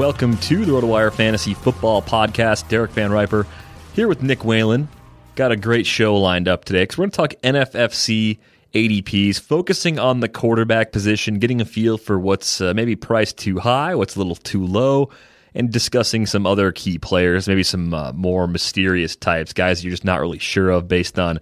Welcome to the RotoWire Fantasy Football Podcast. Derek Van Riper here with Nick Whalen. Got a great show lined up today because we're going to talk NFFC ADPs, focusing on the quarterback position, getting a feel for what's uh, maybe priced too high, what's a little too low, and discussing some other key players, maybe some uh, more mysterious types, guys you're just not really sure of based on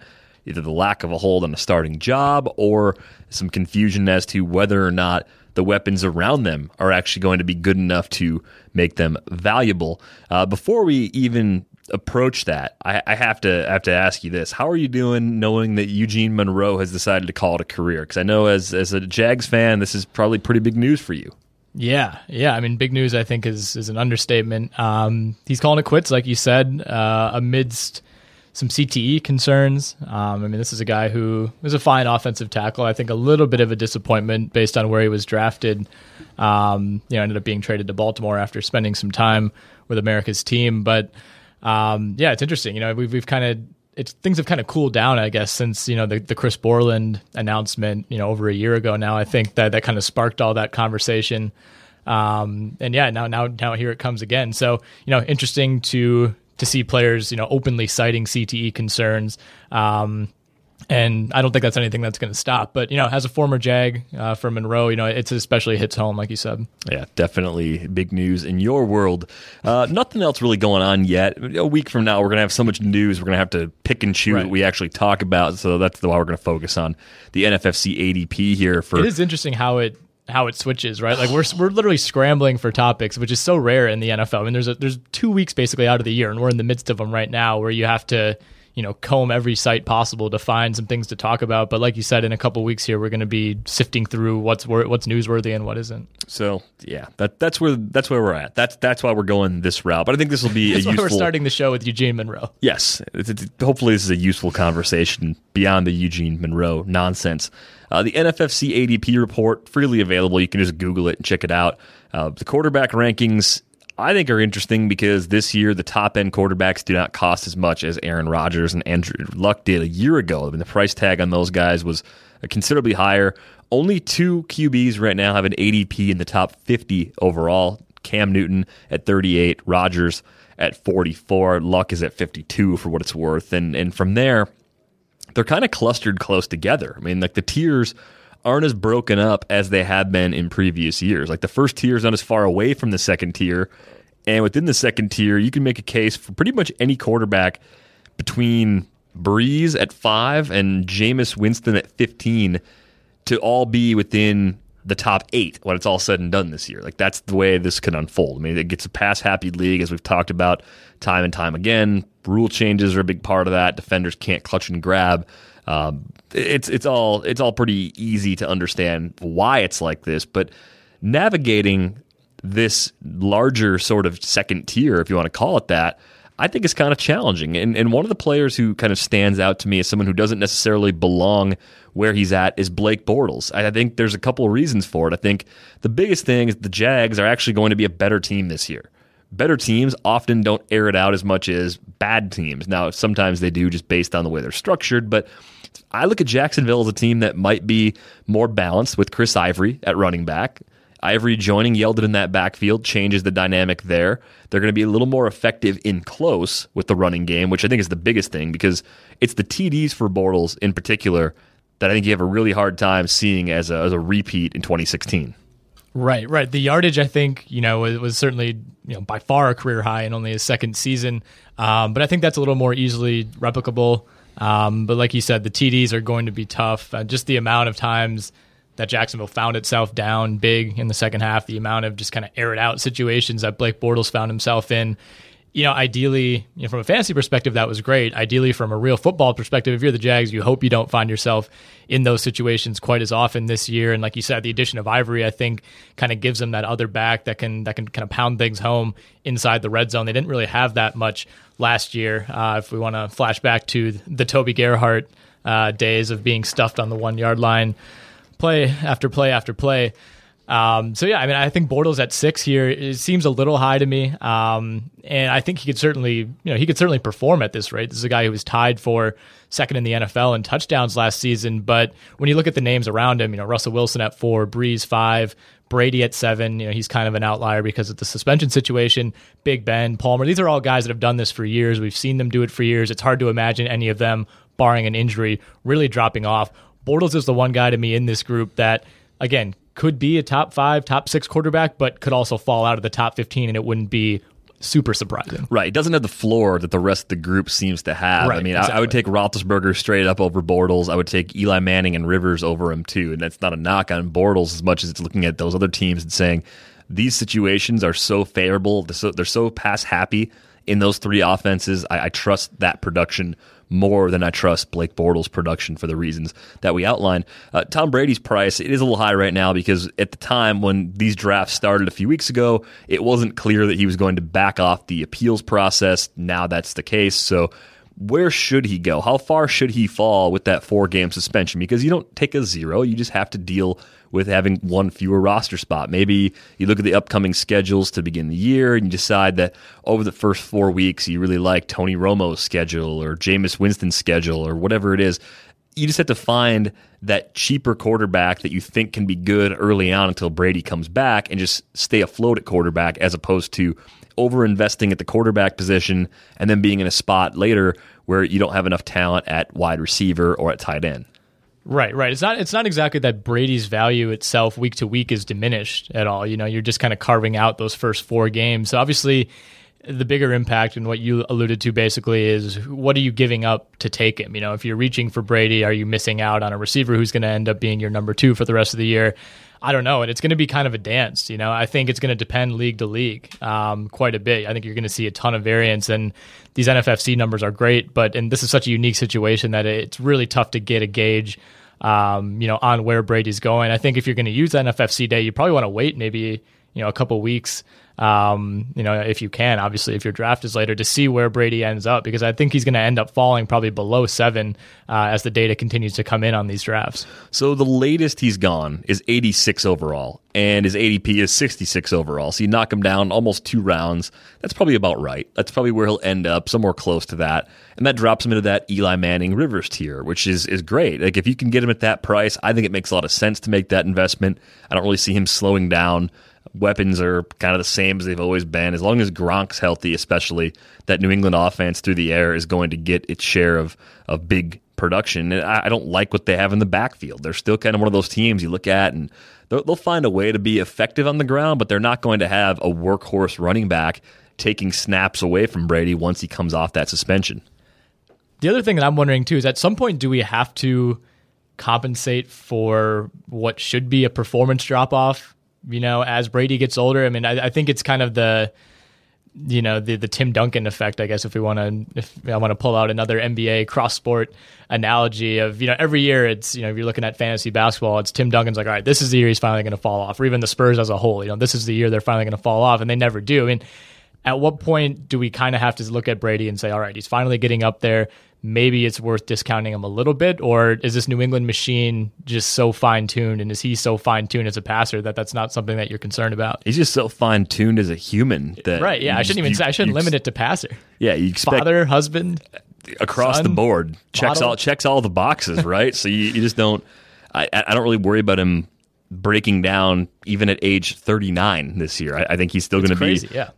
either the lack of a hold on a starting job or some confusion as to whether or not the weapons around them are actually going to be good enough to make them valuable. Uh, before we even approach that, I, I, have to I have to ask you this: How are you doing, knowing that Eugene Monroe has decided to call it a career? Because I know as as a Jags fan, this is probably pretty big news for you. Yeah, yeah. I mean, big news. I think is is an understatement. Um, he's calling it quits, like you said, uh, amidst some CTE concerns. Um, I mean, this is a guy who was a fine offensive tackle. I think a little bit of a disappointment based on where he was drafted. Um, you know, ended up being traded to Baltimore after spending some time with America's team. But um, yeah, it's interesting. You know, we've we've kind of it's things have kind of cooled down, I guess, since you know the, the Chris Borland announcement. You know, over a year ago now. I think that that kind of sparked all that conversation. Um, and yeah, now now now here it comes again. So you know, interesting to to see players, you know, openly citing CTE concerns. Um, and I don't think that's anything that's going to stop. But you know, as a former Jag uh, from Monroe, you know, it's especially hits home, like you said. Yeah, definitely big news in your world. Uh, nothing else really going on yet. A week from now, we're going to have so much news. We're going to have to pick and choose right. what we actually talk about. So that's why we're going to focus on the NFFC ADP here. For it is interesting how it how it switches, right? Like we're we're literally scrambling for topics, which is so rare in the NFL. I mean, there's a, there's two weeks basically out of the year, and we're in the midst of them right now, where you have to you know comb every site possible to find some things to talk about. But like you said, in a couple weeks here, we're going to be sifting through what's what's newsworthy and what isn't. So yeah, that that's where that's where we're at. That's that's why we're going this route. But I think this will be a useful. we're starting the show with Eugene Monroe. Yes, it's, it's, hopefully this is a useful conversation beyond the Eugene Monroe nonsense. Uh, the NFFC ADP report freely available. You can just Google it and check it out. Uh, the quarterback rankings I think are interesting because this year the top end quarterbacks do not cost as much as Aaron Rodgers and Andrew Luck did a year ago. I mean, the price tag on those guys was considerably higher. Only two QBs right now have an ADP in the top 50 overall. Cam Newton at 38, Rodgers at 44, Luck is at 52 for what it's worth. And and from there, they're kind of clustered close together. I mean, like the tiers aren't as broken up as they have been in previous years. Like the first tier is not as far away from the second tier. And within the second tier, you can make a case for pretty much any quarterback between Brees at five and Jameis Winston at 15 to all be within the top eight when it's all said and done this year. Like that's the way this can unfold. I mean, it gets a pass happy league as we've talked about time and time again. Rule changes are a big part of that. Defenders can't clutch and grab. Um, it's it's all it's all pretty easy to understand why it's like this, but navigating this larger sort of second tier, if you want to call it that, I think is kind of challenging. And and one of the players who kind of stands out to me as someone who doesn't necessarily belong where he's at is Blake Bortles. I think there's a couple of reasons for it. I think the biggest thing is the Jags are actually going to be a better team this year. Better teams often don't air it out as much as bad teams. Now, sometimes they do just based on the way they're structured, but I look at Jacksonville as a team that might be more balanced with Chris Ivory at running back. Ivory joining Yeldon in that backfield changes the dynamic there. They're going to be a little more effective in close with the running game, which I think is the biggest thing because it's the TDs for Bortles in particular that I think you have a really hard time seeing as a, as a repeat in 2016. Right, right. The yardage, I think, you know, was, was certainly you know by far a career high in only his second season. Um, but I think that's a little more easily replicable. Um, but like you said, the TDs are going to be tough. Uh, just the amount of times that Jacksonville found itself down big in the second half, the amount of just kind of air it out situations that Blake Bortles found himself in. You know, ideally, you know, from a fantasy perspective, that was great. Ideally, from a real football perspective, if you're the Jags, you hope you don't find yourself in those situations quite as often this year. And like you said, the addition of Ivory, I think, kind of gives them that other back that can that can kind of pound things home inside the red zone. They didn't really have that much last year. Uh, if we want to flash back to the Toby Gerhart uh, days of being stuffed on the one yard line, play after play after play. Um, so yeah, I mean, I think Bortles at six here it seems a little high to me, um, and I think he could certainly, you know, he could certainly perform at this rate. This is a guy who was tied for second in the NFL in touchdowns last season. But when you look at the names around him, you know, Russell Wilson at four, Brees five, Brady at seven. You know, he's kind of an outlier because of the suspension situation. Big Ben, Palmer, these are all guys that have done this for years. We've seen them do it for years. It's hard to imagine any of them, barring an injury, really dropping off. Bortles is the one guy to me in this group that, again, could be a top five, top six quarterback, but could also fall out of the top 15 and it wouldn't be super surprising. Right. It doesn't have the floor that the rest of the group seems to have. Right, I mean, exactly. I, I, would take Roethlisberger straight up over Bortles. I would take Eli Manning and Rivers over him too. And that's not a knock on Bortles as much as it's looking at those other teams and saying these situations are so favorable. They're so, they're so pass happy in those three offenses. I, I trust that production more than I trust Blake Bortles' production for the reasons that we outlined. Uh, Tom Brady's price it is a little high right now because at the time when these drafts started a few weeks ago, it wasn't clear that he was going to back off the appeals process. Now that's the case. So where should he go? How far should he fall with that four game suspension? Because you don't take a zero, you just have to deal with having one fewer roster spot. Maybe you look at the upcoming schedules to begin the year and you decide that over the first four weeks you really like Tony Romo's schedule or Jameis Winston's schedule or whatever it is. You just have to find that cheaper quarterback that you think can be good early on until Brady comes back and just stay afloat at quarterback as opposed to over investing at the quarterback position and then being in a spot later where you don't have enough talent at wide receiver or at tight end. Right, right. It's not it's not exactly that Brady's value itself week to week is diminished at all. You know, you're just kind of carving out those first four games. So obviously the bigger impact and what you alluded to basically is what are you giving up to take him? You know, if you're reaching for Brady, are you missing out on a receiver who's going to end up being your number two for the rest of the year? I don't know. And it's going to be kind of a dance. You know, I think it's going to depend league to league um, quite a bit. I think you're going to see a ton of variance. And these NFFC numbers are great, but and this is such a unique situation that it's really tough to get a gauge. Um, you know, on where Brady's going. I think if you're going to use NFFC day, you probably want to wait maybe you know a couple weeks um, you know, if you can, obviously, if your draft is later, to see where Brady ends up, because I think he's going to end up falling probably below seven uh, as the data continues to come in on these drafts. So the latest he's gone is 86 overall, and his ADP is 66 overall. So you knock him down almost two rounds. That's probably about right. That's probably where he'll end up, somewhere close to that. And that drops him into that Eli Manning Rivers tier, which is, is great. Like if you can get him at that price, I think it makes a lot of sense to make that investment. I don't really see him slowing down weapons are kind of the same as they've always been. As long as Gronk's healthy, especially, that New England offense through the air is going to get its share of of big production. And I, I don't like what they have in the backfield. They're still kind of one of those teams you look at and they'll, they'll find a way to be effective on the ground, but they're not going to have a workhorse running back taking snaps away from Brady once he comes off that suspension. The other thing that I'm wondering too is at some point do we have to compensate for what should be a performance drop off you know, as Brady gets older. I mean, I, I think it's kind of the you know the the Tim Duncan effect, I guess. If we want to, if I want to pull out another NBA cross sport analogy of you know every year it's you know if you're looking at fantasy basketball, it's Tim Duncan's like, all right, this is the year he's finally going to fall off, or even the Spurs as a whole, you know, this is the year they're finally going to fall off, and they never do. I mean, at what point do we kind of have to look at Brady and say, all right, he's finally getting up there? Maybe it's worth discounting him a little bit or is this New England machine just so fine tuned and is he so fine tuned as a passer that that's not something that you're concerned about? He's just so fine tuned as a human that right yeah I shouldn't even you, say I shouldn't limit it to passer. Yeah you expect father husband across son, the board checks all checks all the boxes right? So you, you just don't I, I don't really worry about him breaking down even at age 39 this year. I, I think he's still going to be yeah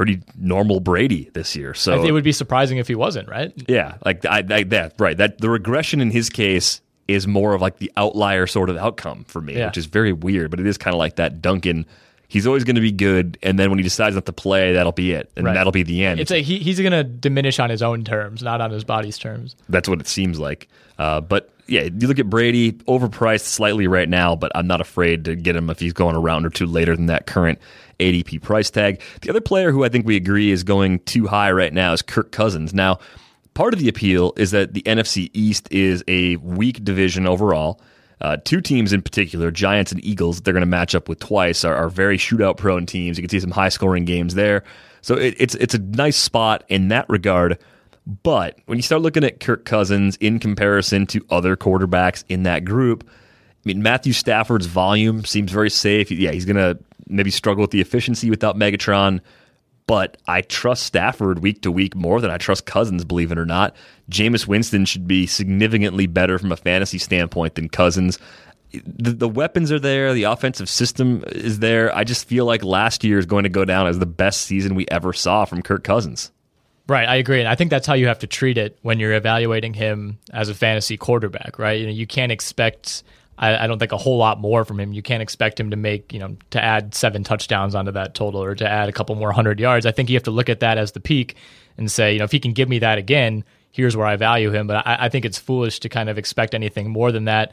pretty normal Brady this year. So it would be surprising if he wasn't, right? Yeah, like I, I, that right. That the regression in his case is more of like the outlier sort of outcome for me, yeah. which is very weird. But it is kind of like that Duncan. He's always going to be good, and then when he decides not to play, that'll be it, and right. that'll be the end. It's a, he, he's going to diminish on his own terms, not on his body's terms. That's what it seems like. Uh, but yeah, you look at Brady, overpriced slightly right now, but I'm not afraid to get him if he's going a round or two later than that current ADP price tag. The other player who I think we agree is going too high right now is Kirk Cousins. Now, part of the appeal is that the NFC East is a weak division overall. Uh, two teams in particular, Giants and Eagles, they're going to match up with twice, are, are very shootout prone teams. You can see some high scoring games there. So it, it's it's a nice spot in that regard. But when you start looking at Kirk Cousins in comparison to other quarterbacks in that group, I mean Matthew Stafford's volume seems very safe. Yeah, he's going to maybe struggle with the efficiency without Megatron. But I trust Stafford week to week more than I trust Cousins, believe it or not. Jameis Winston should be significantly better from a fantasy standpoint than Cousins. The, the, weapons are there. The offensive system is there. I just feel like last year is going to go down as the best season we ever saw from Kirk Cousins. Right, I agree, and I think that's how you have to treat it when you're evaluating him as a fantasy quarterback. Right, you know, you can't expect I, I, don't think a whole lot more from him. You can't expect him to make, you know, to add seven touchdowns onto that total or to add a couple more hundred yards. I think you have to look at that as the peak and say, you know, if he can give me that again, here's where I value him. But I, I think it's foolish to kind of expect anything more than that.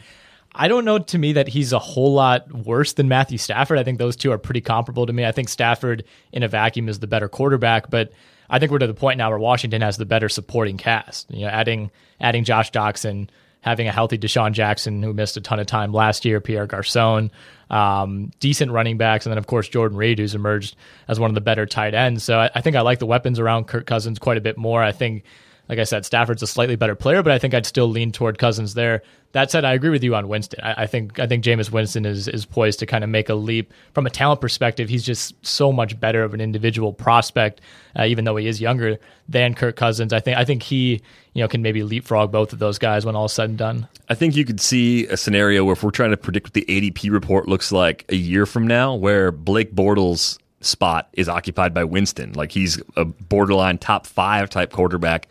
I don't know to me that he's a whole lot worse than Matthew Stafford. I think those two are pretty comparable to me. I think Stafford in a vacuum is the better quarterback, but I think we're to the point now where Washington has the better supporting cast. You know, adding adding Josh Doctson, having a healthy DeSean Jackson who missed a ton of time last year, Pierre Garcon, um, decent running backs, and then of course Jordan Reed, who's emerged as one of the better tight ends. So I, I think I like the weapons around Kirk Cousins quite a bit more. I think like I said, Stafford's a slightly better player, but I think I'd still lean toward Cousins there. That said, I agree with you on Winston. I, I think I think Jameis Winston is is poised to kind of make a leap from a talent perspective. He's just so much better of an individual prospect, uh, even though he is younger than Kirk Cousins. I think I think he you know can maybe leapfrog both of those guys when all said and done. I think you could see a scenario where if we're trying to predict what the ADP report looks like a year from now, where Blake Bortles spot is occupied by Winston. Like he's a borderline top five type quarterback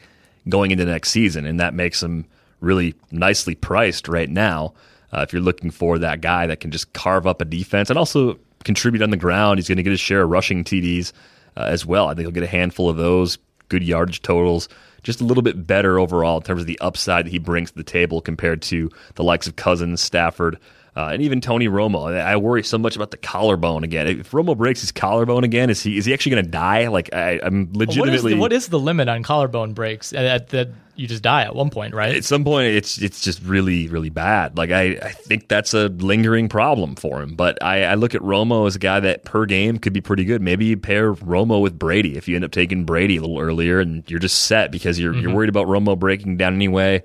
going into next season, and that makes him really nicely priced right now. Uh, if you're looking for that guy that can just carve up a defense and also contribute on the ground, he's going to get his share of rushing TDs uh, as well. I think he'll get a handful of those, good yardage totals, just a little bit better overall in terms of the upside that he brings to the table compared to the likes of Cousins, Stafford, Uh, and even Tony Romo, I worry so much about the collarbone again. If Romo breaks his collarbone again, is he is he actually going to die? Like I, am legitimately. What is, the, what is the limit on collarbone breaks? At, that you just die at one point, right? At some point, it's it's just really really bad. Like I, I think that's a lingering problem for him. But I, I look at Romo as a guy that per game could be pretty good. Maybe you pair Romo with Brady if you end up taking Brady a little earlier, and you're just set because you're mm-hmm. you're worried about Romo breaking down anyway.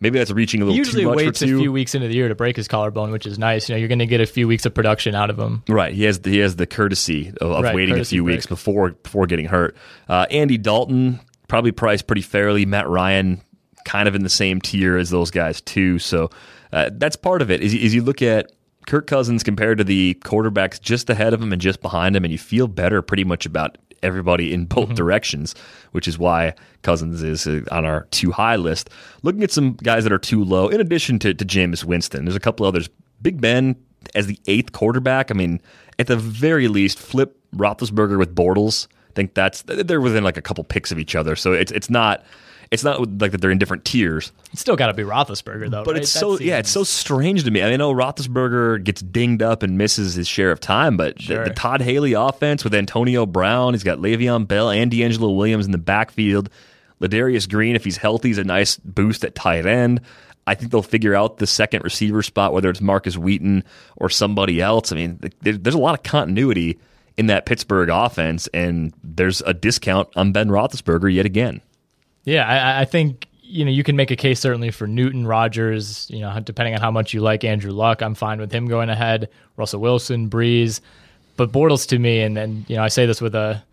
Maybe that's reaching a little. He usually too much waits a few weeks into the year to break his collarbone, which is nice. You know, you're going to get a few weeks of production out of him. Right. He has the, he has the courtesy of, of right, waiting courtesy a few break. weeks before before getting hurt. Uh, Andy Dalton probably priced pretty fairly. Matt Ryan kind of in the same tier as those guys too. So uh, that's part of it. Is, is you look at Kirk Cousins compared to the quarterbacks just ahead of him and just behind him, and you feel better pretty much about everybody in both mm-hmm. directions, which is why Cousins is uh, on our too high list. Looking at some guys that are too low, in addition to, to Jameis Winston, there's a couple others. Big Ben as the eighth quarterback. I mean, at the very least, flip Roethlisberger with Bortles. I think that's they're within like a couple picks of each other, so it's it's not it's not like that they're in different tiers. It's still got to be Roethlisberger though. But right? it's so seems... yeah, it's so strange to me. I, mean, I know Roethlisberger gets dinged up and misses his share of time, but sure. the, the, Todd Haley offense with Antonio Brown, he's got Le'Veon Bell and DeAngelo Williams in the backfield. Ladarius Green, if he's healthy, is a nice boost at tight end. I think they'll figure out the second receiver spot, whether it's Markus Wheaton or somebody else. I mean, there's a lot of continuity in that Pittsburgh offense, and there's a discount on Ben Roethlisberger yet again. Yeah, I, I think you know you can make a case certainly for Newton Rodgers. You know, depending on how much you like Andrew Luck, I'm fine with him going ahead. Russell Wilson, Brees, but Bortles to me, and and you know I say this with a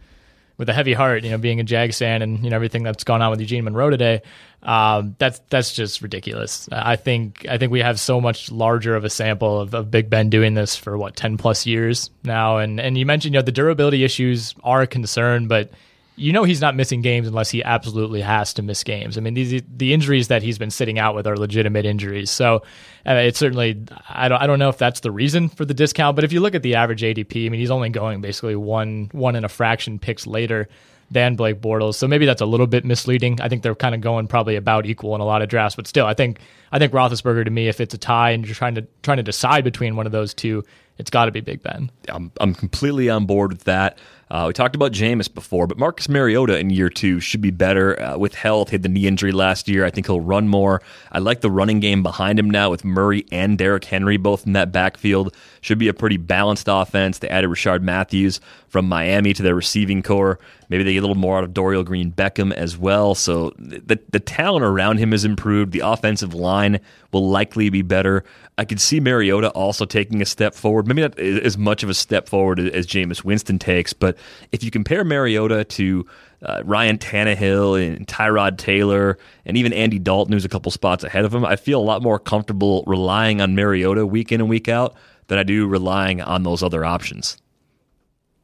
with a heavy heart. You know, being a Jags fan and you know everything that's gone on with Eugene Monroe today, um, that's that's just ridiculous. I think I think we have so much larger of a sample of, of Big Ben doing this for what ten plus years now, and and you mentioned you know the durability issues are a concern, but you know he's not missing games unless he absolutely has to miss games. I mean, these the injuries that he's been sitting out with are legitimate injuries. So uh, it's certainly I don't I don't know if that's the reason for the discount, but if you look at the average ADP, I mean, he's only going basically one one and a fraction picks later than Blake Bortles. So maybe that's a little bit misleading. I think they're kind of going probably about equal in a lot of drafts, but still, I think I think Roethlisberger to me, if it's a tie and you're trying to trying to decide between one of those two, it's got to be Big Ben. I'm I'm completely on board with that. Uh, we talked about Jameis before, but Marcus Mariota in year two should be better uh, with health. He had the knee injury last year. I think he'll run more. I like the running game behind him now with Murray and Derrick Henry both in that backfield. Should be a pretty balanced offense. They added Rishard Matthews from Miami to their receiving corps. Maybe they get a little more out of Dorial Green Beckham as well. So the the talent around him has improved. The offensive line will likely be better. I could see Mariota also taking a step forward. Maybe not as much of a step forward as Jameis Winston takes, but if you compare Mariota to uh, Ryan Tannehill and Tyrod Taylor and even Andy Dalton, who's a couple spots ahead of him, I feel a lot more comfortable relying on Mariota week in and week out than I do relying on those other options.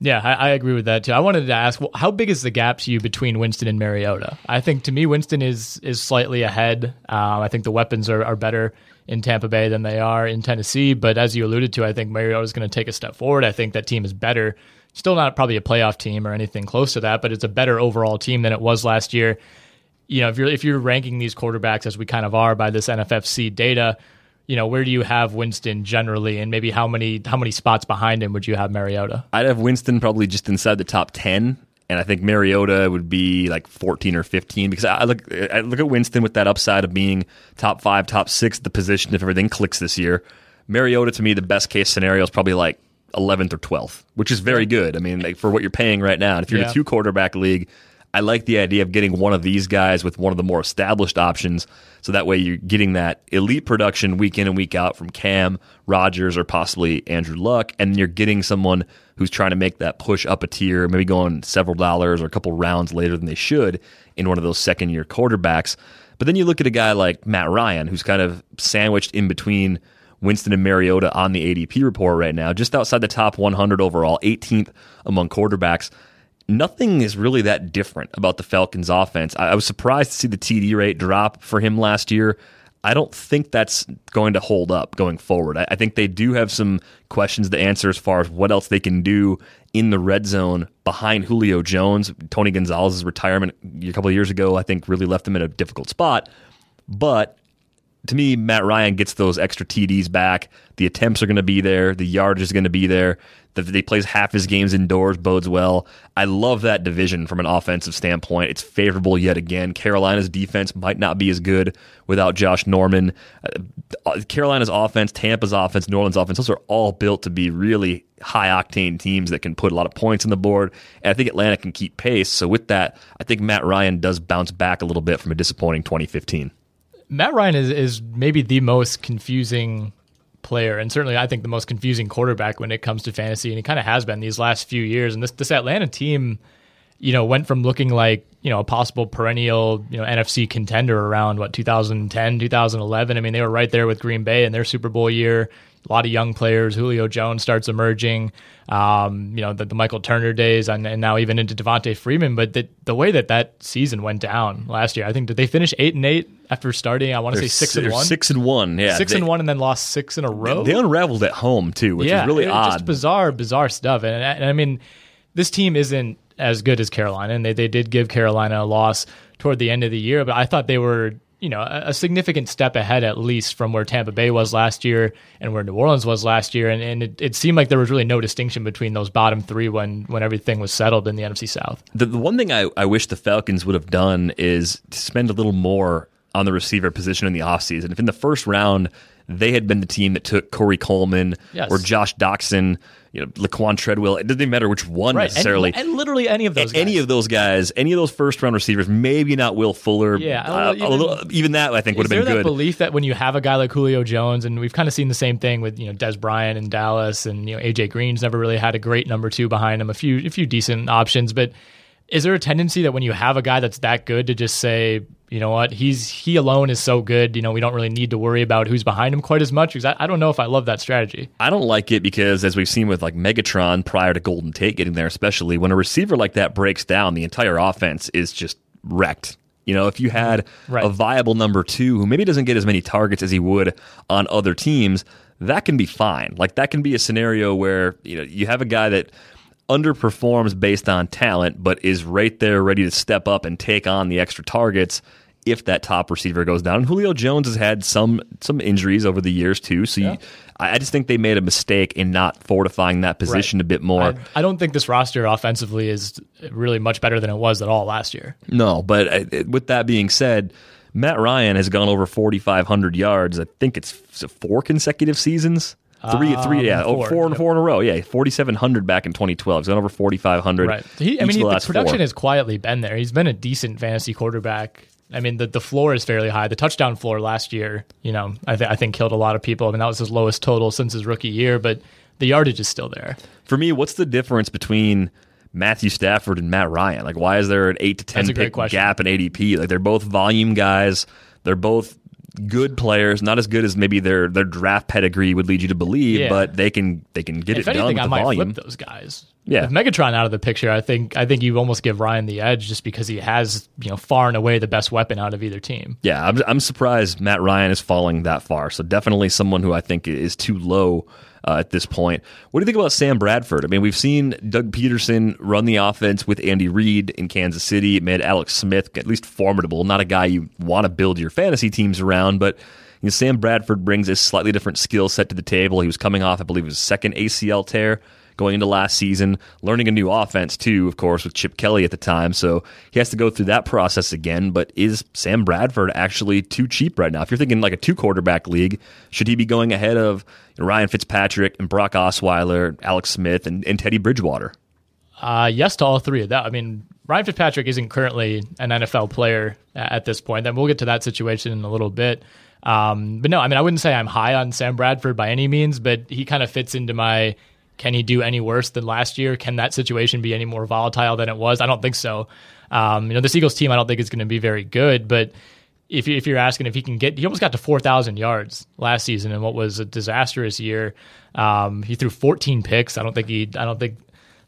Yeah, I, I, agree with that too. I wanted to ask, well, how big is the gap to you between Winston and Mariota? I think to me, Winston is is slightly ahead. Um, I think the weapons are, are better in Tampa Bay than they are in Tennessee. But as you alluded to, I think Mariota is going to take a step forward. I think that team is better. Still not probably a playoff team or anything close to that, but it's a better overall team than it was last year. You know, if you're if you're ranking these quarterbacks as we kind of are by this NFFC data, you know, where do you have Winston generally, and maybe how many how many spots behind him would you have Mariota? I'd have Winston probably just inside the top ten, and I think Mariota would be like fourteen or fifteen because I look I look at Winston with that upside of being top five, top six the position if everything clicks this year. Mariota to me, the best case scenario is probably like 11th or 12th, which is very good. I mean, like for what you're paying right now. And if you're yeah. in a two quarterback league, I like the idea of getting one of these guys with one of the more established options. So that way you're getting that elite production week in and week out from Cam, Rodgers, or possibly Andrew Luck. And you're getting someone who's trying to make that push up a tier, maybe going several dollars or a couple rounds later than they should in one of those second year quarterbacks. But then you look at a guy like Matt Ryan, who's kind of sandwiched in between Winston and Mariota on the ADP report right now, just outside the top 100 overall, 18th among quarterbacks nothing is really that different about the Falcons offense. I, I was surprised to see the TD rate drop for him last year. I don't think that's going to hold up going forward. I, I, think they do have some questions to answer as far as what else they can do in the red zone behind Julio Jones. Tony Gonzalez's retirement a couple years ago, I think, really left them in a difficult spot. But to me, Matt Ryan gets those extra TDs back. The attempts are going to be there. The yardage is going to be there. That plays half his games indoors bodes well. I love that division from an offensive standpoint. It's favorable yet again. Carolina's defense might not be as good without Josh Norman. Uh, Carolina's offense, Tampa's offense, New Orleans offense, those are all built to be really high octane teams that can put a lot of points on the board. And I think Atlanta can keep pace. So with that, I think Matt Ryan does bounce back a little bit from a disappointing 2015. Matt Ryan is, is maybe the most confusing player, and certainly I think the most confusing quarterback when it comes to fantasy, and he kind of has been these last few years. And this this Atlanta team, you know, went from looking like you know a possible perennial you know NFC contender around what 2010, 2011. I mean, they were right there with Green Bay in their Super Bowl year. A lot of young players. Julio Jones starts emerging. Um, you know, the, the, Michael Turner days, and, and, now even into Devonta Freeman. But the, the way that that season went down last year, I think did they finish eight and eight after starting? I want to say six and one. Six and one, yeah, six they, and one, and then lost six in a row. They, they unraveled at home too, which yeah, is really odd. Just bizarre, bizarre stuff. And, and I mean, this team isn't as good as Carolina, and they they did give Carolina a loss toward the end of the year, but I thought they were you know, a, significant step ahead at least from where Tampa Bay was last year and where New Orleans was last year. And, and it, it, seemed like there was really no distinction between those bottom three when, when everything was settled in the NFC South. The, the one thing I, I wish the Falcons would have done is to spend a little more on the receiver position in the offseason. If in the first round they had been the team that took Corey Coleman yes. or Josh Doctson you know, Laquan Treadwell. It doesn't even matter which one right. necessarily. And, and, literally any of those guys. Any of those guys, any of those first round receivers, maybe not Will Fuller. Yeah. Uh, even, little, even, that I think would have been good. that belief that when you have a guy like Julio Jones, and we've kind of seen the same thing with, you know, Dez Bryant in Dallas and, you know, AJ Green's never really had a great number two behind him, a few, a few decent options, but is there a tendency that when you have a guy that's that good to just say, you know what, he's he alone is so good, you know, we don't really need to worry about who's behind him quite as much? Because I, I don't know if I love that strategy. I don't like it because as we've seen with like Megatron prior to Golden Tate getting there, especially when a receiver like that breaks down, the entire offense is just wrecked. You know, if you had mm-hmm. right. a viable number two who maybe doesn't get as many targets as he would on other teams, that can be fine. Like that can be a scenario where, you know, you have a guy that underperforms based on talent, but is right there ready to step up and take on the extra targets if that top receiver goes down. And Julio Jones has had some some injuries over the years too, so yeah. you, I just think they made a mistake in not fortifying that position right. a bit more. I, I, don't think this roster offensively is really much better than it was at all last year. No, but uh, with that being said. Matt Ryan has gone over 4,500 yards. I think it's four consecutive seasons. Three, um, three, yeah, four, oh, four and yep. four in a row. Yeah, forty seven hundred back in twenty twelve. He's gone over forty five hundred. Right. He, I mean, he, the, the production four. has quietly been there. He's been a decent fantasy quarterback. I mean, the the floor is fairly high. The touchdown floor last year, you know, I, th- I think killed a lot of people. I mean, that was his lowest total since his rookie year, but the yardage is still there. For me, what's the difference between Matthew Stafford and Matt Ryan? Like, why is there an eight to ten pick gap in ADP? Like, they're both volume guys. They're both good players, not as good as maybe their their draft pedigree would lead you to believe, yeah. but they can they can get if it anything, done. I might volume. flip those guys. Yeah, with Megatron out of the picture, I think I think you almost give Ryan the edge just because he has you know far and away the best weapon out of either team. Yeah, I'm I'm surprised Matt Ryan is falling that far. So definitely someone who I think is too low uh, at this point. What do you think about Sam Bradford? I mean, we've seen Doug Pederson run the offense with Andy Reid in Kansas City. It made Alex Smith at least formidable. Not a guy you want to build your fantasy teams around, but you know, Sam Bradford brings a slightly different skill set to the table. He was coming off, I believe, his second ACL tear going into last season, learning a new offense too, of course, with Chip Kelly at the time. So he has to go through that process again. But is Sam Bradford actually too cheap right now? If you're thinking like a two quarterback league, should he be going ahead of Ryan Fitzpatrick and Brock Osweiler, Alex Smith, and, and Teddy Bridgewater? Uh, yes to all three of that. I mean, Ryan Fitzpatrick isn't currently an NFL player at this point. Then we'll get to that situation in a little bit. Um, but no, I mean, I wouldn't say I'm high on Sam Bradford by any means, but he kind of fits into my can he do any worse than last year? Can that situation be any more volatile than it was? I don't think so. Um, you know, the Eagles team, I don't think is going to be very good, but if, if you're asking if he can get, he almost got to 4,000 yards last season in what was a disastrous year. Um, he threw 14 picks. I don't think he, I don't think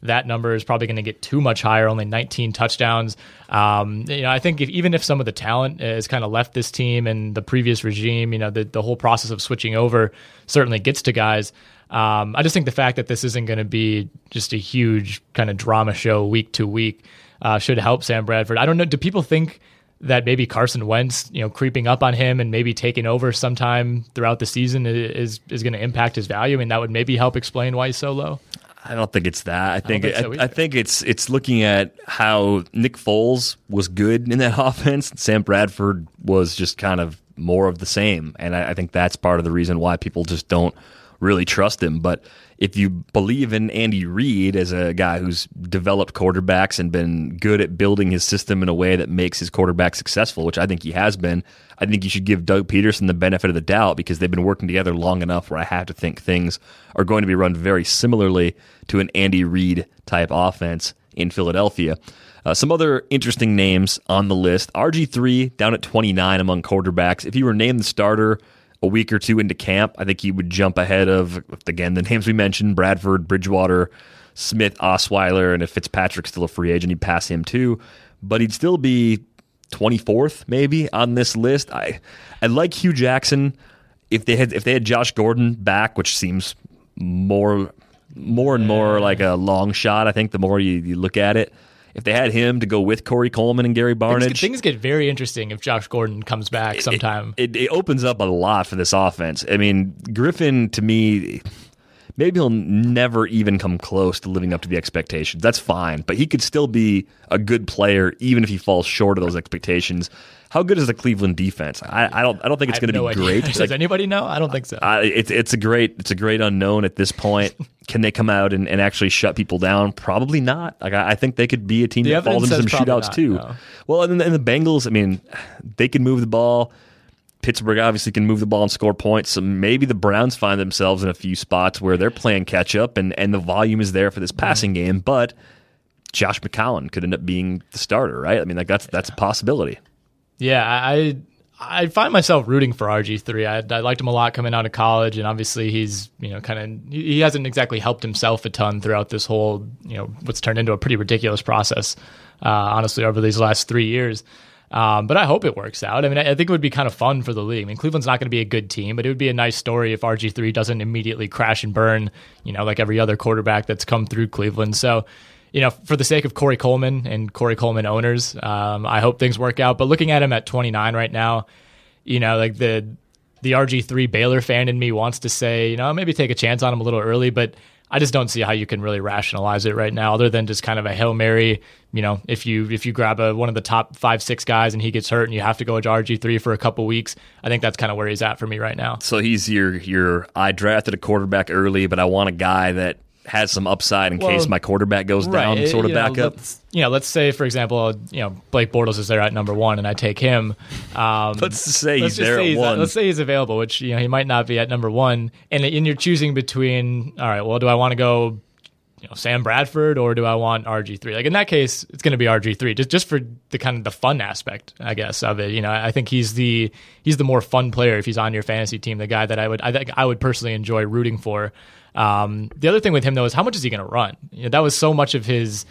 that number is probably going to get too much higher, only 19 touchdowns. Um, you know, I think if, even if some of the talent has kind of left this team and the previous regime, you know, the, the whole process of switching over certainly gets to guys. Um, I just think the fact that this isn't going to be just a huge kind of drama show week to week uh, should help Sam Bradford. I don't know. Do people think that maybe Carson Wentz, you know, creeping up on him and maybe taking over sometime throughout the season is is going to impact his value. I mean, that would maybe help explain why he's so low. I don't think it's that. I think think I, so I, either. think it's it's looking at how Nick Foles was good in that offense. Sam Bradford was just kind of more of the same, and I, I think that's part of the reason why people just don't really trust him. But if you believe in Andy Reid as a guy who's developed quarterbacks and been good at building his system in a way that makes his quarterback successful, which I think he has been, I think you should give Doug Pederson the benefit of the doubt because they've been working together long enough where I have to think things are going to be run very similarly to an Andy Reid type offense in Philadelphia. Uh, some other interesting names on the list RG3 down at 29 among quarterbacks. If he were named the starter, a week or two into camp, I think he would jump ahead of, again, the names we mentioned Bradford, Bridgewater, Smith, Osweiler, and if Fitzpatrick's still a free agent, he'd pass him too. But he'd still be 24th, maybe, on this list. I, I like Hue Jackson. If they had if they had Josh Gordon back, which seems more more and more like a long shot, I think the more you, you look at it. If they had him to go with Corey Coleman and Gary Things, Barnidge, get- things get very interesting if Josh Gordon comes back sometime. it, it opens up a lot for this offense. I mean, Griffin to me, maybe he'll never even come close to living up to the expectations. That's fine, but he could still be a good player even if he falls short of those expectations. How good is the Cleveland defense? I, I don't. I don't think it's going to no be idea. great. Does Like, anybody know? I don't think so. I, it's it's a great it's a great unknown at this point. Can they come out and, and actually shut people down? Probably not. Like I, I think they could be a team The that falls into some shootouts not, too. no. Well, and, and the Bengals. I mean, they can move the ball. Pittsburgh obviously can move the ball and score points. So maybe the Browns find themselves in a few spots where they're playing catch up and, and the volume is there for this passing game. But Josh McCown could end up being the starter, right? I mean, like that's that's a possibility. Yeah, I I find myself rooting for RG three. I, I liked him a lot coming out of college, and obviously he's you know kind of he he hasn't exactly helped himself a ton throughout this whole you know what's turned into a pretty ridiculous process. Uh, honestly, over these last three years. Um, but I hope it works out. I mean, I, I think it would be kind of fun for the league. I mean, Cleveland's not going to be a good team, but it would be a nice story if RG3 doesn't immediately crash and burn, you know, like every other quarterback that's come through Cleveland. So, you know, for the sake of Corey Coleman and Corey Coleman owners, um, I hope things work out. But looking at him at 29 right now, you know, like the the RG3 Baylor fan in me wants to say, you know, maybe take a chance on him a little early, but I just don't see how you can really rationalize it right now, other than just kind of a hail mary. You know, if you if you grab a, one of the top five six guys and he gets hurt and you have to go to RG three for a couple weeks, I think that's kind of where he's at for me right now. So he's your your I drafted a quarterback early, but I want a guy that has some upside in Well, case my quarterback goes down, sort of you know, backup. let's- You know, let's say for example, you know Blake Bortles is there at number one, and I take him. Um, Let's say let's he's there say at he's, one. Let's say he's available, which you know he might not be at number one, and and you're choosing between. All right, well, do I want to go, you know, Sam Bradford or do I want RG three? Like in that case, it's going to be RG three, just just for the kind of the fun aspect, I guess, of it. You know, I think he's the he's the more fun player if he's on your fantasy team, the guy that I would I think I would personally enjoy rooting for. Um, the other thing with him though is how much is he going to run? You know, that was so much of his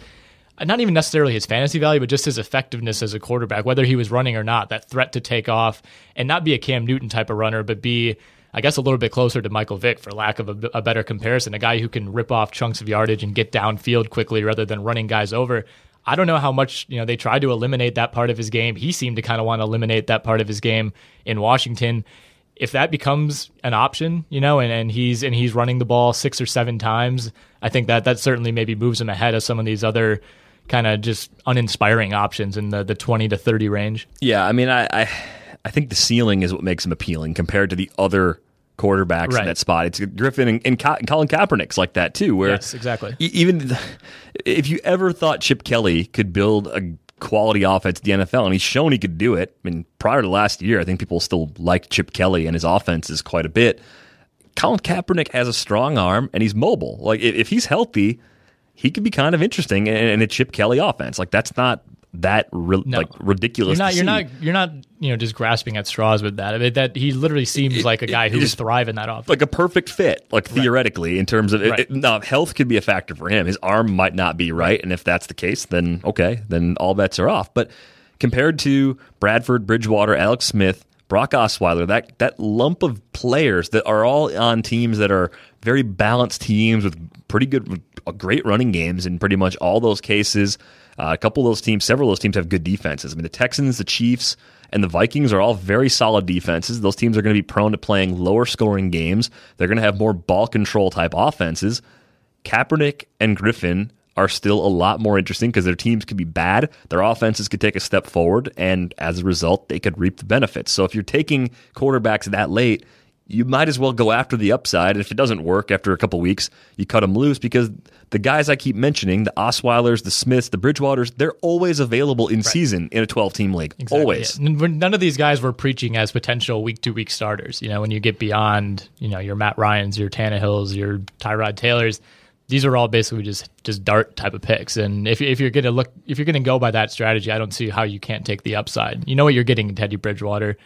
not even necessarily his fantasy value, but just his effectiveness as a quarterback, whether he was running or not, that threat to take off and not be a Cam Newton type of runner, but be, I guess, a little bit closer to Michael Vick for lack of a, a better comparison, a guy who can rip off chunks of yardage and get downfield quickly rather than running guys over. I don't know how much, you know, they tried to eliminate that part of his game. He seemed to kind of want to eliminate that part of his game in Washington if that becomes an option, you know, and, and he's and he's running the ball six or seven times, I think that that certainly maybe moves him ahead of some of these other kind of just uninspiring options in the the twenty to thirty range. Yeah, I mean, I, I I think the ceiling is what makes him appealing compared to the other quarterbacks Right. in that spot. It's Griffin and, and Ca- Colin Kaepernick's like that too. Where Yes, exactly. e- even if you ever thought Chip Kelly could build a quality offense at the NFL, and he's shown he could do it. I mean, prior to last year, I think people still liked Chip Kelly and his offenses quite a bit. Colin Kaepernick has a strong arm and he's mobile. Like if, if he's healthy, he could be kind of interesting in, in a Chip Kelly offense. Like that's not that No. like ridiculous. You're not you're not you're not you know just grasping at straws with that. I mean, that he literally seems like a guy who it would thrive in that offense. like a perfect fit, like theoretically, in terms of it, Right. it- now health could be a factor for him. His arm might not be right, and if that's the case, then okay, then all bets are off. But compared to Bradford, Bridgewater, Alex Smith, Brock Osweiler, that that lump of players that are all on teams that are very balanced teams with pretty good, uh, great running games in pretty much all those cases. Uh, a couple of those teams, several of those teams have good defenses. I mean, the Texans, the Chiefs, and the Vikings are all very solid defenses. Those teams are going to be prone to playing lower scoring games. They're going to have more ball control type offenses. Kaepernick and Griffin are still a lot more interesting because their teams could be bad, their offenses could take a step forward, and as a result, they could reap the benefits. So if you're taking quarterbacks that late, you might as well go after the upside. And if it doesn't work after a couple weeks, you cut them loose because the guys I keep mentioning, the Osweilers, the Smiths, the Bridgewaters, they're always available in right. season in a 12 team league. Exactly, always. Yeah. None of these guys were preaching as potential week to week starters. You know, when you get beyond, you know, your Matt Ryans, your Tannehills, your Tyrod Taylors, these are all basically just just dart type of picks. And if if you're going to look if you're going to go by that strategy, I don't see how you can't take the upside. You know what you're getting in Teddy Bridgewater,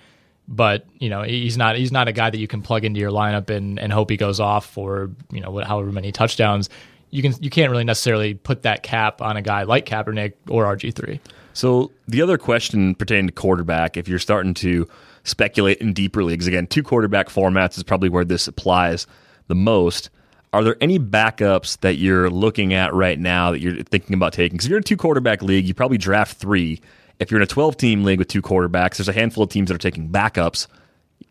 but you know he's not he's not a guy that you can plug into your lineup and and hope he goes off for you know however many touchdowns. You can you can't really necessarily put that cap on a guy like Kaepernick or RG three. So the other question pertaining to quarterback, if you're starting to speculate in deeper leagues, again, two quarterback formats is probably where this applies the most are there any backups that you're looking at right now that you're thinking about taking? Because if you're in a two quarterback league, you probably draft three. If you're in a 12 team league with two quarterbacks, there's a handful of teams that are taking backups.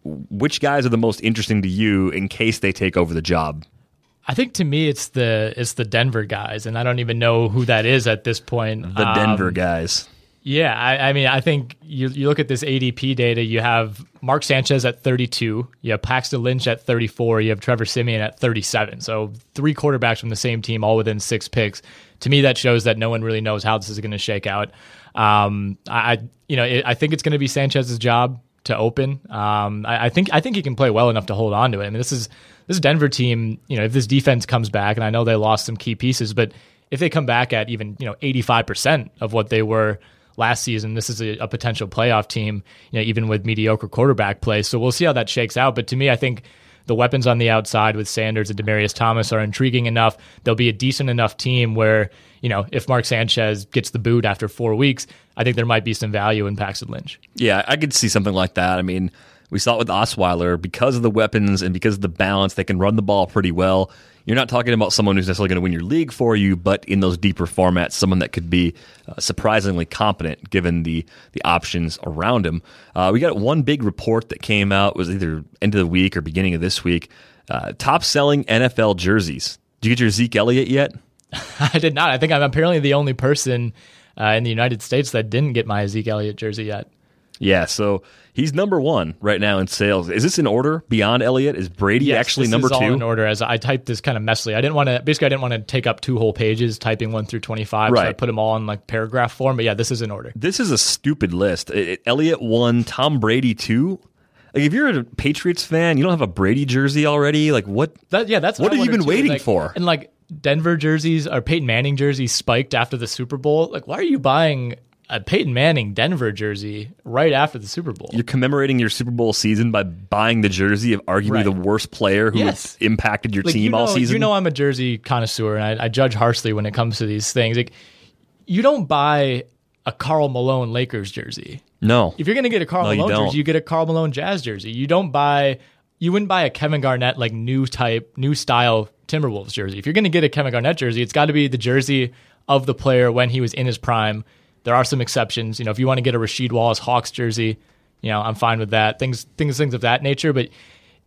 Which guys are the most interesting to you in case they take over the job? I think to me it's the it's the Denver guys, and I don't even know who that is at this point. The Denver um, guys. Yeah, I, I, mean, I think you you look at this ADP data. You have Mark Sanchez at 32, you have Paxton Lynch at 34, you have Trevor Siemian at 37. So three quarterbacks from the same team, all within six picks. To me, that shows that no one really knows how this is going to shake out. Um, I, you know, it, I think it's going to be Sanchez's job to open. Um, I, I, think I think he can play well enough to hold on to it. I mean, this is this Denver team. You know, if this defense comes back, and I know they lost some key pieces, but if they come back at even you know 85 percent of what they were last season. This is a, a, potential playoff team, you know, even with mediocre quarterback play. So we'll see how that shakes out. But to me, I think the weapons on the outside with Sanders and Demaryius Thomas are intriguing enough. They'll be a decent enough team where, you know, if Mark Sanchez gets the boot after four weeks, I think there might be some value in Paxton Lynch. Yeah, I could see something like that. I mean, we saw it with Osweiler because of the weapons and because of the balance, they can run the ball pretty well you're not talking about someone who's necessarily going to win your league for you, but in those deeper formats, someone that could be uh, surprisingly competent given the the options around him. Uh, we got one big report that came out was either end of the week or beginning of this week. Uh, top selling NFL jerseys. Did you get your Zeke Elliott yet? I did not. I think I'm apparently the only person uh, in the United States that didn't get my Zeke Elliott jersey yet. Yeah, so he's number one right now in sales. Is this in order beyond Elliott? Is Brady yes, actually number two? in order. As I typed this kind of messily, I didn't want to. Basically, I didn't want to take up two whole pages typing one through twenty five. Right. So I put them all in like paragraph form. But yeah, this is in order. This is a stupid list. Elliott one, Tom Brady two. Like if you're a Patriots fan, you don't have a Brady jersey already. Like what? That, yeah, that's what, what have you been too. waiting like, for? And like Denver jerseys or Peyton Manning jerseys spiked after the Super Bowl. Like, why are you buying a Peyton Manning Denver jersey right after the Super Bowl. You're commemorating your Super Bowl season by buying the jersey of arguably right. the worst player who yes. impacted your like, team you know, all season. You know, I'm a jersey connoisseur and I, I, judge harshly when it comes to these things. Like, you don't buy a Karl Malone Lakers jersey. No. If you're going to get a Karl no, Malone jersey, you get a Karl Malone Jazz jersey. You don't buy, you wouldn't buy a Kevin Garnett, like new type, new style Timberwolves jersey. If you're going to get a Kevin Garnett jersey, it's got to be the jersey of the player when he was in his prime there are some exceptions. You know, if you want to get a Rasheed Wallace Hawks jersey, you know, I'm fine with that. Things things things of that nature, but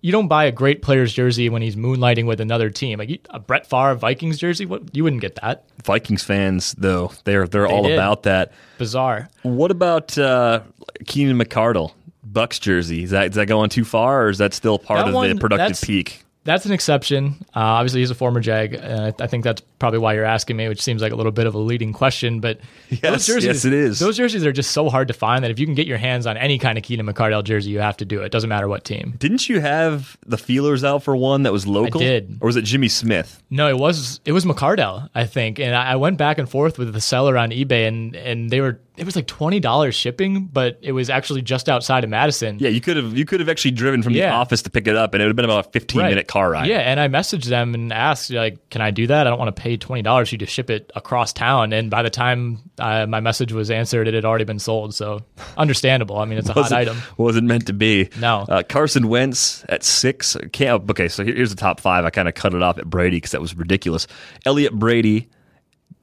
you don't buy a great player's jersey when he's moonlighting with another team. Like a Brett Favre Vikings jersey, what you wouldn't get that. Vikings fans, though, they're they're they all did. about that. Bizarre. What about uh, Keenan McCardell? Bucs jersey. Is that is that going too far, or is that still part that of one, the productive peak? That's an exception. Uh, obviously, he's a former Jag, and I, I, think that's probably why you're asking me, which seems like a little bit of a leading question. But yes, those jerseys, yes, it is. Those jerseys are just so hard to find that if you can get your hands on any kind of Keenan McCardell jersey, you have to do it. Doesn't matter what team. Didn't you have the feelers out for one that was local? I did, or was it Jimmy Smith? No, it was it was McCardell, I think. And I, I went back and forth with the seller on eBay, and and they were it was like twenty dollars shipping, but it was actually just outside of Madison. Yeah, you could have you could have actually driven from the office to pick it up, and it would have been about a fifteen Right. minute car ride. Yeah, and I messaged them and asked, like, can I do that? I don't want to pay twenty dollars for you to ship it across town. And by the time uh, my message was answered, it had already been sold. So understandable. I mean, it's a hot item. wasn't meant to be. No. Uh, Carson Wentz at six. Okay, so here's the top five. I kind of cut it off at Brady because that was ridiculous. Elliott Brady,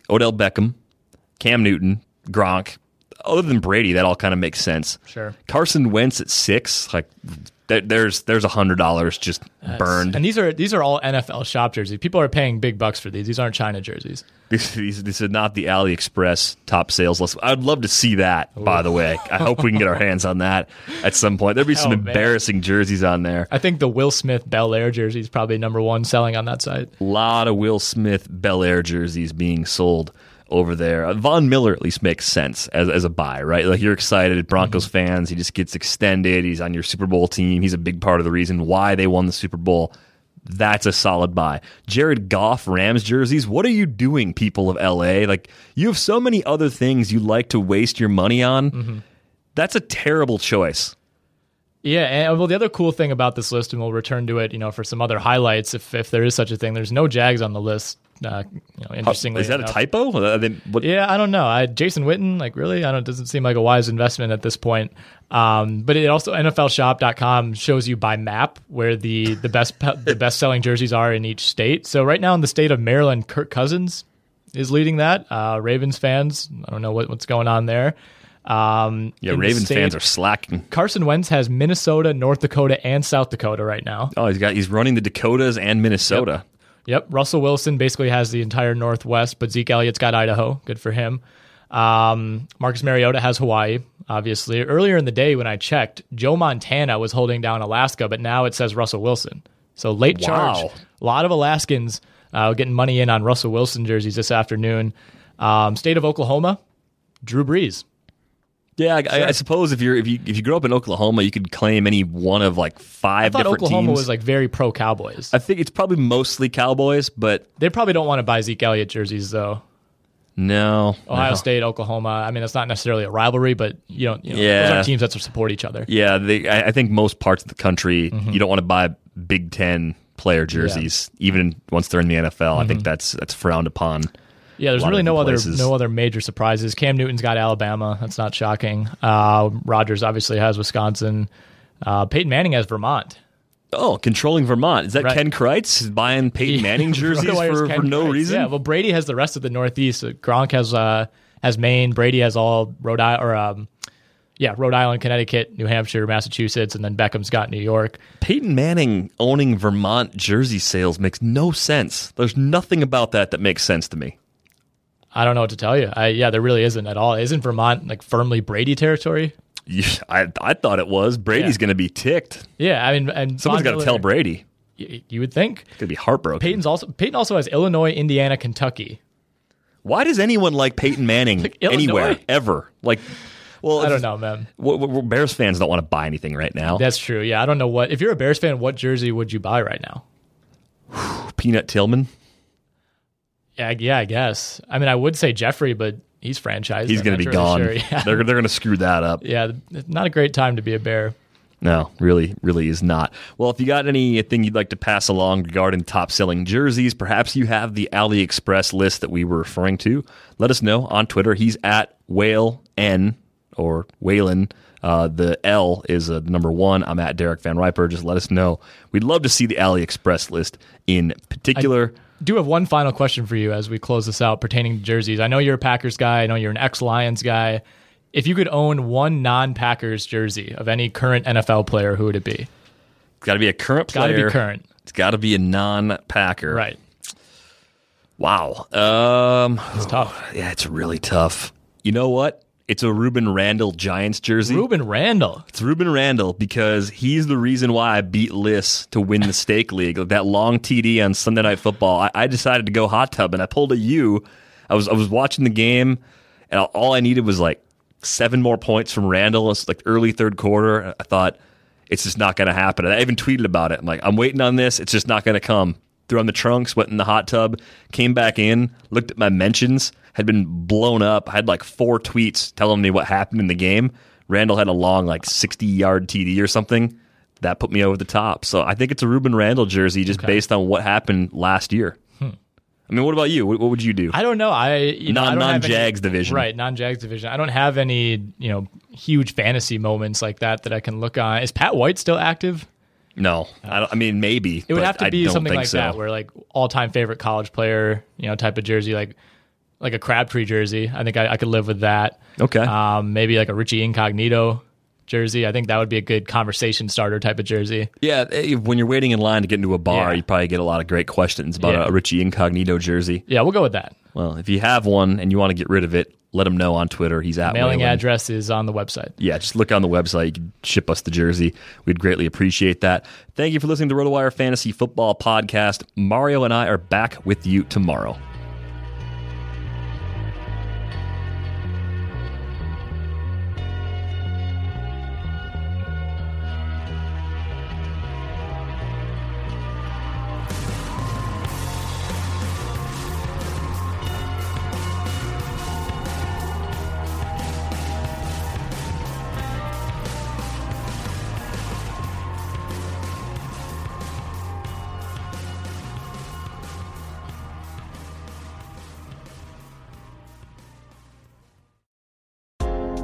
Odell Beckham, Cam Newton, Gronk. Other than Brady, that all kind of makes sense. Sure. Carson Wentz at six, like there's there's a hundred dollars just burned. And these are these are all NFL shop jerseys. People are paying big bucks for these. These aren't China jerseys. These, these, these are not the AliExpress top sales list. I'd love to see that, by the way. I hope we can get our hands on that at some point. There'd be some Oh, man. embarrassing jerseys on there. I think the Will Smith Bel Air jersey is probably number one selling on that site. A lot of Will Smith Bel Air jerseys being sold over there. Uh, Von Miller at least makes sense as, as a buy, right? Like you're excited, Broncos Mm-hmm. fans. He just gets extended. He's on your Super Bowl team. He's a big part of the reason why they won the Super Bowl. That's a solid buy. Jared Goff Rams jerseys. What are you doing, people of LA? Like you have so many other things you like to waste your money on. Mm-hmm. That's a terrible choice. Yeah, and well, the other cool thing about this list, and we'll return to it, you know, for some other highlights, if if there is such a thing. There's no Jags on the list. Uh, you know, interestingly, Is that a typo? Yeah, I don't know. I, Jason Witten, like really, I don't. It doesn't seem like a wise investment at this point. Um, but it also NFLShop.com shows you by map where the the best the best selling jerseys are in each state. So right now in the state of Maryland, Kirk Cousins is leading that. Uh, Ravens fans, I don't know what, what's going on there. Um, Yeah, Ravens state- fans are slacking. Carson Wentz has Minnesota, North Dakota, and South Dakota right now. Oh, he's got he's running the Dakotas and Minnesota. Yep. Russell Wilson basically has the entire Northwest, but Zeke Elliott's got Idaho. Good for him. Um, Marcus Mariota has Hawaii, obviously. Earlier in the day when I checked, Joe Montana was holding down Alaska, but now it says Russell Wilson. So late charge. Wow. A lot of Alaskans uh, getting money in on Russell Wilson jerseys this afternoon. Um, state of Oklahoma, Drew Brees. Yeah, I, I, I suppose if you're if you if you grew up in Oklahoma, you could claim any one of like I five thought different Oklahoma teams. was like very pro Cowboys. I think it's probably mostly Cowboys, but They probably don't want to buy Zeke Elliott jerseys though. no, Ohio no. State, Oklahoma. I mean, that's not necessarily a rivalry, but you know, you know Yeah. those are teams that support each other. Yeah, they, I, I think most parts of the country Mm-hmm. you don't want to buy Big Ten player jerseys, even once they're in the NFL. I Mm-hmm. think that's that's frowned upon. Yeah, there's really no other places. no other major surprises. Cam Newton's got Alabama. That's not shocking. Uh, Rodgers obviously has Wisconsin. Uh, Peyton Manning has Vermont. Oh, controlling Vermont is that Right. Ken Kreitz buying Peyton Manning jerseys for, for no Kreitz. reason? Yeah, well, Brady has the rest of the Northeast. Uh, Gronk has uh, has Maine. Brady has all Rhode Island or um, yeah, Rhode Island, Connecticut, New Hampshire, Massachusetts, and then Beckham's got New York. Peyton Manning owning Vermont jersey sales makes no sense. There's nothing about that that makes sense to me. I don't know what to tell you. I, yeah, there really isn't at all. Isn't Vermont like firmly Brady territory? You- I, I thought it was. Brady's Yeah. going to be ticked. Yeah, I mean, and Someone's got to tell Brady. y- You would think Going to be heartbroken. Peyton's also Peyton also has Illinois, Indiana, Kentucky. Why does anyone like Peyton Manning Illinois? anywhere ever? Like, well, I don't know, man. Bears fans don't want to buy anything right now. That's true. Yeah, I don't know what. If you're a Bears fan, what jersey would you buy right now? Peanut Tillman, Yeah, yeah, I guess. I mean, I would say Jeffery, but he's franchised. he's going to be really gone. sure. Yeah, They're they're going to screw that up. yeah, not a great time to be a Bear. No, really, really is not. Well, if you got anything you'd like to pass along regarding top selling jerseys, perhaps you have the AliExpress list that we were referring to. Let us know on Twitter. He's at Whale N or Whalen. Uh, the L is uh, number one. I'm at Derek Van Riper. Just let us know. We'd love to see the AliExpress list in particular. Do have one final question for you as we close this out pertaining to jerseys. I know you're a Packers guy. I know you're an ex Lions guy. If you could own one non Packers jersey of any current NFL player, who would it be? it's got to be a current player. Got to be current. It's got to be a non-Packer. Right. Wow. Um, It's tough. yeah, it's really tough. You know what? It's a Rueben Randle Giants jersey. Rueben Randle. It's Rueben Randle because he's the reason why I beat Liss to win the stake league. That long TD on Sunday Night Football. I, I decided to go hot tub and I pulled a U. I was I was watching the game and all I needed was like seven more points from Randle. It's like early third quarter. I thought it's just not going to happen. And I even tweeted about it. I'm like, I'm waiting on this. It's just not going to come. threw on the trunks, went in the hot tub, came back in, looked at my mentions, had been blown up. I had like four tweets telling me what happened in the game. Randle had a long, like 60 yard TD or something. That put me over the top. So I think it's a Rueben Randle jersey just Okay. based on what happened last year. Hmm. I mean, what about you? What, what would you do? I don't know. I you know, I Non- any- non-Jags division. right? Non Jags division. I don't have any you know huge fantasy moments like that that I can look on. Is Pat White still active? no, I, don't, I mean maybe. It would have to be something like so. that, where like all time favorite college player, you know, type of jersey, like like a Crabtree jersey. I think I, I could live with that. Okay. Um, maybe like a Richie Incognito jersey. I think that would be a good conversation starter type of jersey. Yeah, eh, when you're waiting in line to get into a bar, Yeah. you probably get a lot of great questions about Yeah. a Richie Incognito jersey. Yeah, we'll go with that. Well, if you have one and you want to get rid of it, let him know on Twitter. He's at Mailing Whalen. address is on the website. Yeah, just look on the website. You can ship us the jersey. We'd greatly appreciate that. Thank you for listening to the RotoWire Fantasy Football Podcast. Mario and I are back with you tomorrow.